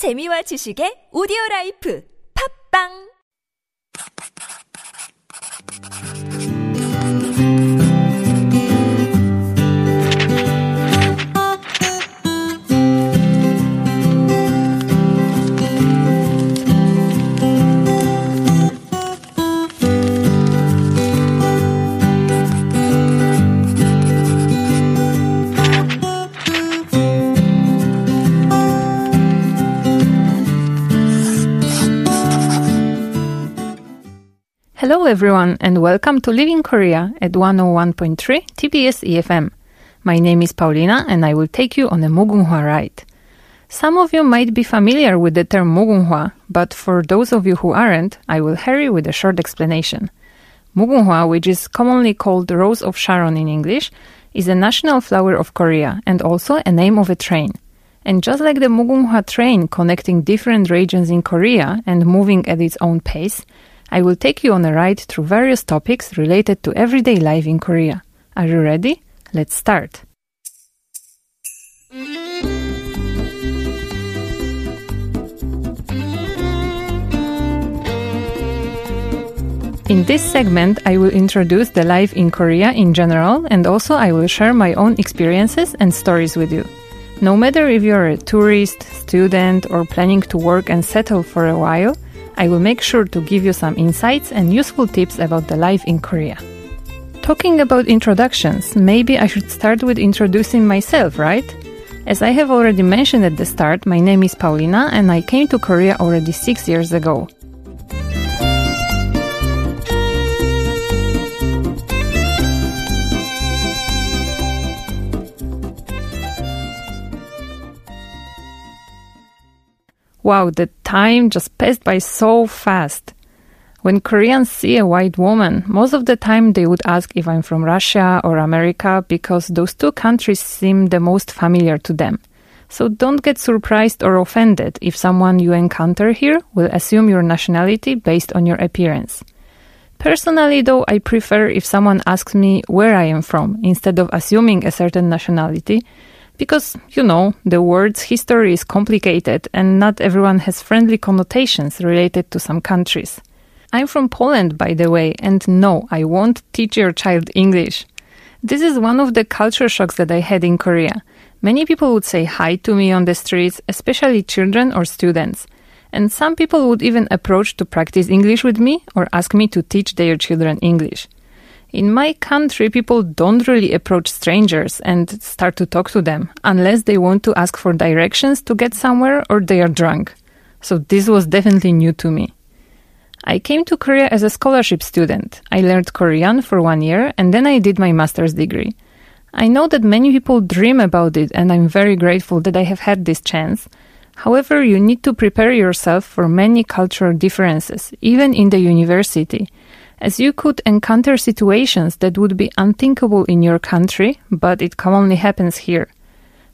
재미와 지식의 오디오 라이프. 팝빵 Hello everyone and welcome to Living Korea at 101.3 TBS EFM. My name is Paulina and I will take you on a Mugunghwa ride. Some of you might be familiar with the term Mugunghwa, but for those of you who aren't, I will hurry with a short explanation. Mugunghwa, which is commonly called Rose of Sharon in English, is a national flower of Korea and also a name of a train. And just like the Mugunghwa train connecting different regions in Korea and moving at its own pace, I will take you on a ride through various topics related to everyday life in Korea. Are you ready? Let's start. In this segment, I will introduce the life in Korea in general and also I will share my own experiences and stories with you. No matter if you're a tourist, student, or planning to work and settle for a while, I will make sure to give you some insights and useful tips about the life in Korea. Talking about introductions, maybe I should start with introducing myself, right? As I have already mentioned at the start, my name is Paulina and I came to Korea already six years ago. Wow, the time just passed by so fast. When Koreans see a white woman, most of the time they would ask if I'm from Russia or America because those two countries seem the most familiar to them. So don't get surprised or offended if someone you encounter here will assume your nationality based on your appearance. Personally, though, I prefer if someone asks me where I am from instead of assuming a certain nationality because, you know, the word's history is complicated and not everyone has friendly connotations related to some countries. I'm from Poland, by the way, and no, I won't teach your child English. This is one of the culture shocks that I had in Korea. Many people would say hi to me on the streets, especially children or students. And some people would even approach to practice English with me or ask me to teach their children English. In my country, people don't really approach strangers and start to talk to them unless they want to ask for directions to get somewhere or they are drunk. So this was definitely new to me. I came to Korea as a scholarship student. I learned Korean for one year and then I did my master's degree. I know that many people dream about it and I'm very grateful that I have had this chance. However, you need to prepare yourself for many cultural differences, even in the university as you could encounter situations that would be unthinkable in your country, but it commonly happens here.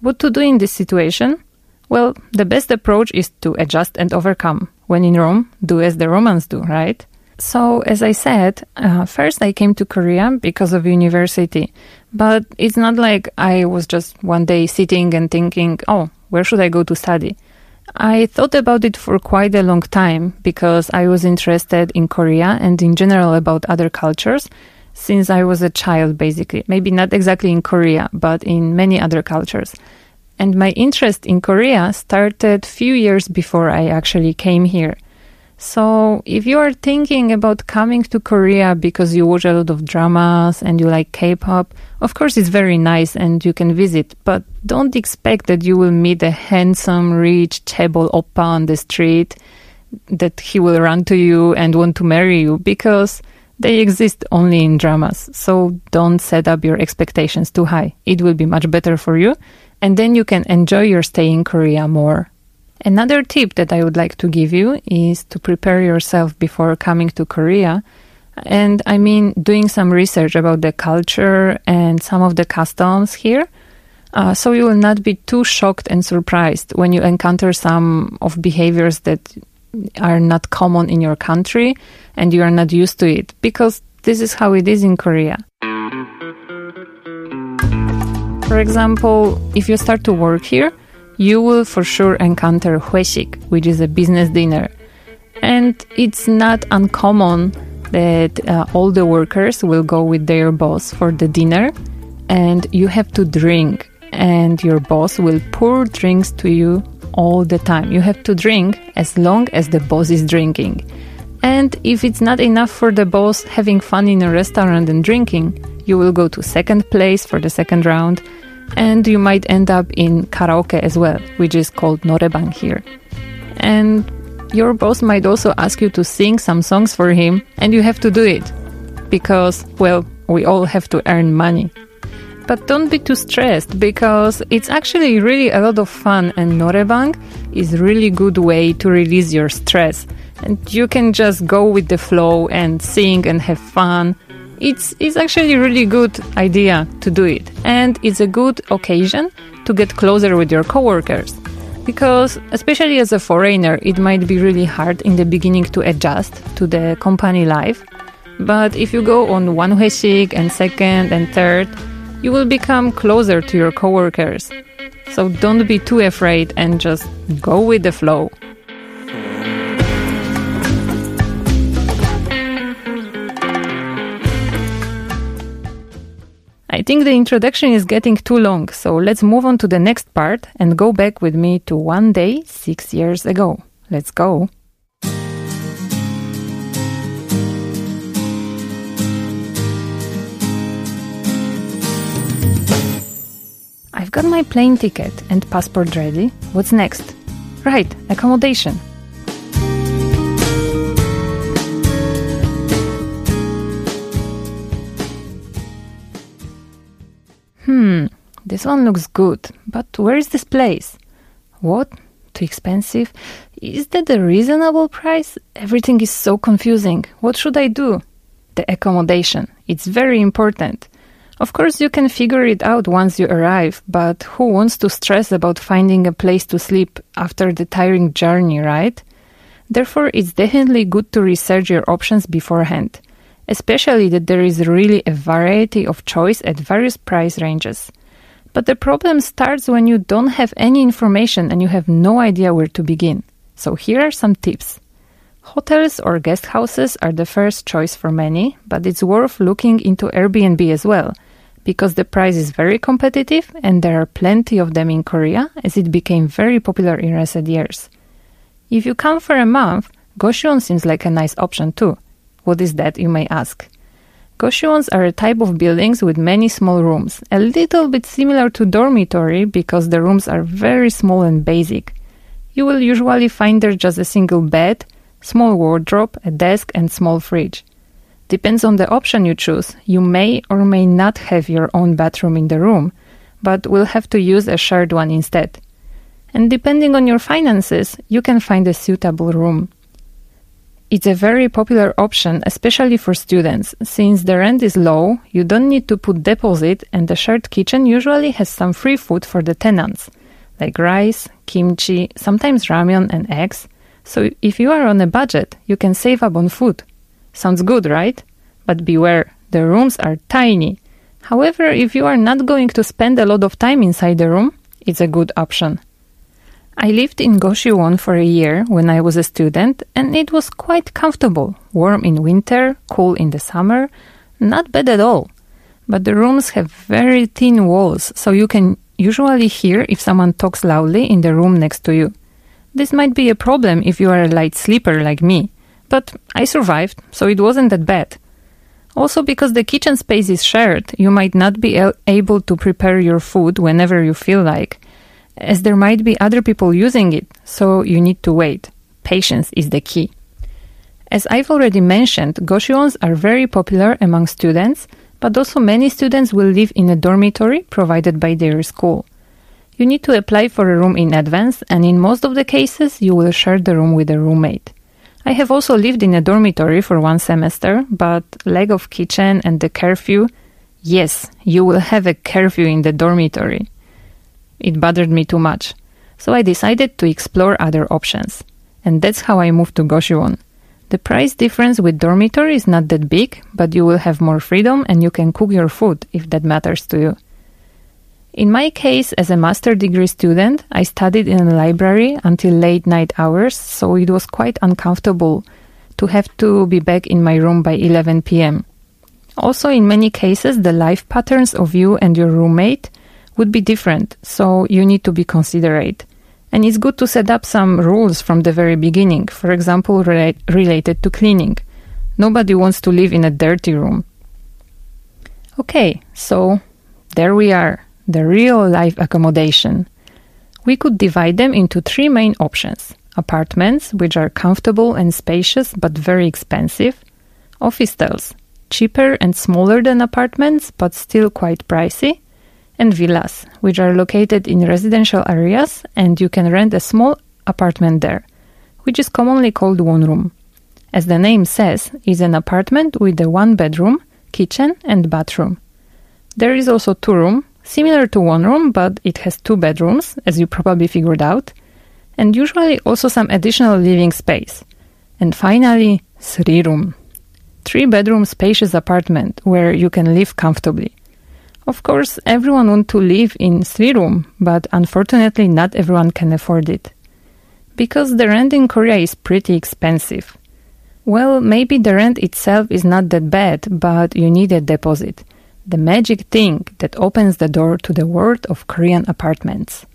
What to do in this situation? Well, the best approach is to adjust and overcome. When in Rome, do as the Romans do, right? So, as I said, uh, first I came to Korea because of university. But it's not like I was just one day sitting and thinking, oh, where should I go to study? I thought about it for quite a long time because I was interested in Korea and in general about other cultures since I was a child, basically. Maybe not exactly in Korea, but in many other cultures. And my interest in Korea started few years before I actually came here. So, if you are thinking about coming to Korea because you watch a lot of dramas and you like K-pop, of course it's very nice and you can visit, but don't expect that you will meet a handsome, rich chaebol oppa on the street, that he will run to you and want to marry you because they exist only in dramas. So don't set up your expectations too high. It will be much better for you and then you can enjoy your stay in Korea more. Another tip that I would like to give you is to prepare yourself before coming to Korea. And I mean, doing some research about the culture and some of the customs here. Uh, so you will not be too shocked and surprised when you encounter some of behaviors that are not common in your country and you are not used to it because this is how it is in Korea. For example, if you start to work here, you will for sure encounter hoesik, which is a business dinner. And it's not uncommon that uh, all the workers will go with their boss for the dinner and you have to drink and your boss will pour drinks to you all the time. You have to drink as long as the boss is drinking. And if it's not enough for the boss having fun in a restaurant and drinking, you will go to second place for the second round and you might end up in karaoke as well, which is called noraebang here. And your boss might also ask you to sing some songs for him and you have to do it because well, we all have to earn money. But don't be too stressed because it's actually really a lot of fun and Noraebang is really good way to release your stress. And you can just go with the flow and sing and have fun. It's, it's actually a really good idea to do it. And it's a good occasion to get closer with your coworkers. Because, especially as a foreigner, it might be really hard in the beginning to adjust to the company life. But if you go on one hoesik and second and third, you will become closer to your coworkers. So don't be too afraid and just go with the flow. I think the introduction is getting too long, so let's move on to the next part and go back with me to one day six years ago. Let's go. I've got my plane ticket and passport ready. What's next? Right, accommodation. This one looks good, but where is this place? What? Too expensive? Is that a reasonable price? Everything is so confusing. What should I do? The accommodation. It's very important. Of course, you can figure it out once you arrive, but who wants to stress about finding a place to sleep after the tiring journey, right? Therefore, it's definitely good to research your options beforehand, especially that there is really a variety of choice at various price ranges. But the problem starts when you don't have any information and you have no idea where to begin. So here are some tips. Hotels or guest houses are the first choice for many, but it's worth looking into Airbnb as well because the price is very competitive and there are plenty of them in Korea as it became very popular in recent years. If you come for a month, Goshiwon seems like a nice option too. What is that, you may ask? Goshiwons are a type of buildings with many small rooms, a little bit similar to dormitory because the rooms are very small and basic. You will usually find there just a single bed, small wardrobe, a desk, and small fridge. Depends on the option you choose. You may or may not have your own bathroom in the room, but will have to use a shared one instead. And depending on your finances, you can find a suitable room. It's a very popular option, especially for students. Since the rent is low, you don't need to put deposit, and the shared kitchen usually has some free food for the tenants, like rice, kimchi, sometimes ramen and eggs. So if you are on a budget, you can save up on food. Sounds good, right? But beware, the rooms are tiny. However, if you are not going to spend a lot of time inside the room, it's a good option. I lived in Goshiwon for a year when I was a student, and it was quite comfortable. Warm in winter, cool in the summer, not bad at all. But the rooms have very thin walls, so you can usually hear if someone talks loudly in the room next to you. This might be a problem if you are a light sleeper like me. But I survived, so it wasn't that bad. Also, because the kitchen space is shared, you might not be able to prepare your food whenever you feel like, as there might be other people using it, so you need to wait. Patience is the key. As I've already mentioned, Goshiwons are very popular among students, but also many students will live in a dormitory provided by their school. You need to apply for a room in advance, and in most of the cases, you will share the room with a roommate. I have also lived in a dormitory for one semester, but lack of kitchen and the curfew, yes, you will have a curfew in the dormitory. It bothered me too much. So I decided to explore other options. And that's how I moved to Goshiwon. The price difference with dormitory is not that big, but you will have more freedom and you can cook your food if that matters to you. In my case, as a master degree student, I studied in a library until late night hours, so it was quite uncomfortable to have to be back in my room by 11 pm. Also, in many cases, the life patterns of you and your roommate would be different, so you need to be considerate. And it's good to set up some rules from the very beginning, for example, rela- related to cleaning. Nobody wants to live in a dirty room. Okay, so there we are, the real life accommodation. We could divide them into three main options apartments, which are comfortable and spacious but very expensive, office officetels, cheaper and smaller than apartments but still quite pricey, and villas, which are located in residential areas and you can rent a small apartment there, which is commonly called one room. As the name says, is an apartment with a one bedroom, kitchen and bathroom. There is also two room, similar to one room, but it has two bedrooms, as you probably figured out, and usually also some additional living space. And finally, three room. Three bedroom spacious apartment where you can live comfortably. Of course, everyone wants to live in three room, but unfortunately not everyone can afford it. Because the rent in Korea is pretty expensive. Well, maybe the rent itself is not that bad, but you need a deposit. The magic thing that opens the door to the world of Korean apartments.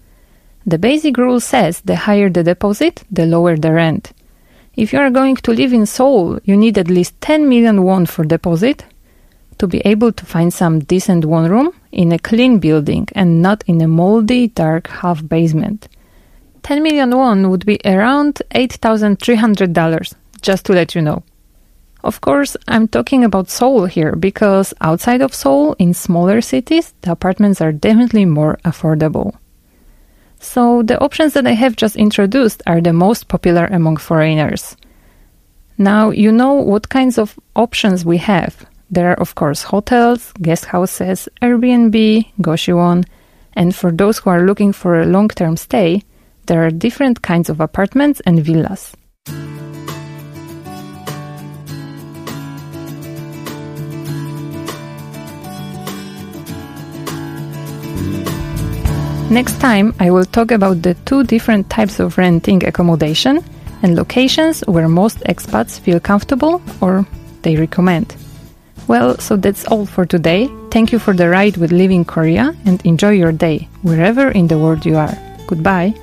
The basic rule says the higher the deposit, the lower the rent. If you are going to live in Seoul, you need at least 10 million won for deposit to be able to find some decent one room in a clean building and not in a moldy, dark half basement. 10 million won would be around $8,300, just to let you know. Of course, I'm talking about Seoul here because outside of Seoul, in smaller cities, the apartments are definitely more affordable. So, the options that I have just introduced are the most popular among foreigners. Now, you know what kinds of options we have. There are, of course, hotels, guest houses, Airbnb, Goshiwon, and for those who are looking for a long term stay, there are different kinds of apartments and villas. Next time, I will talk about the two different types of renting accommodation and locations where most expats feel comfortable or they recommend. Well, so that's all for today. Thank you for the ride with Living Korea and enjoy your day wherever in the world you are. Goodbye.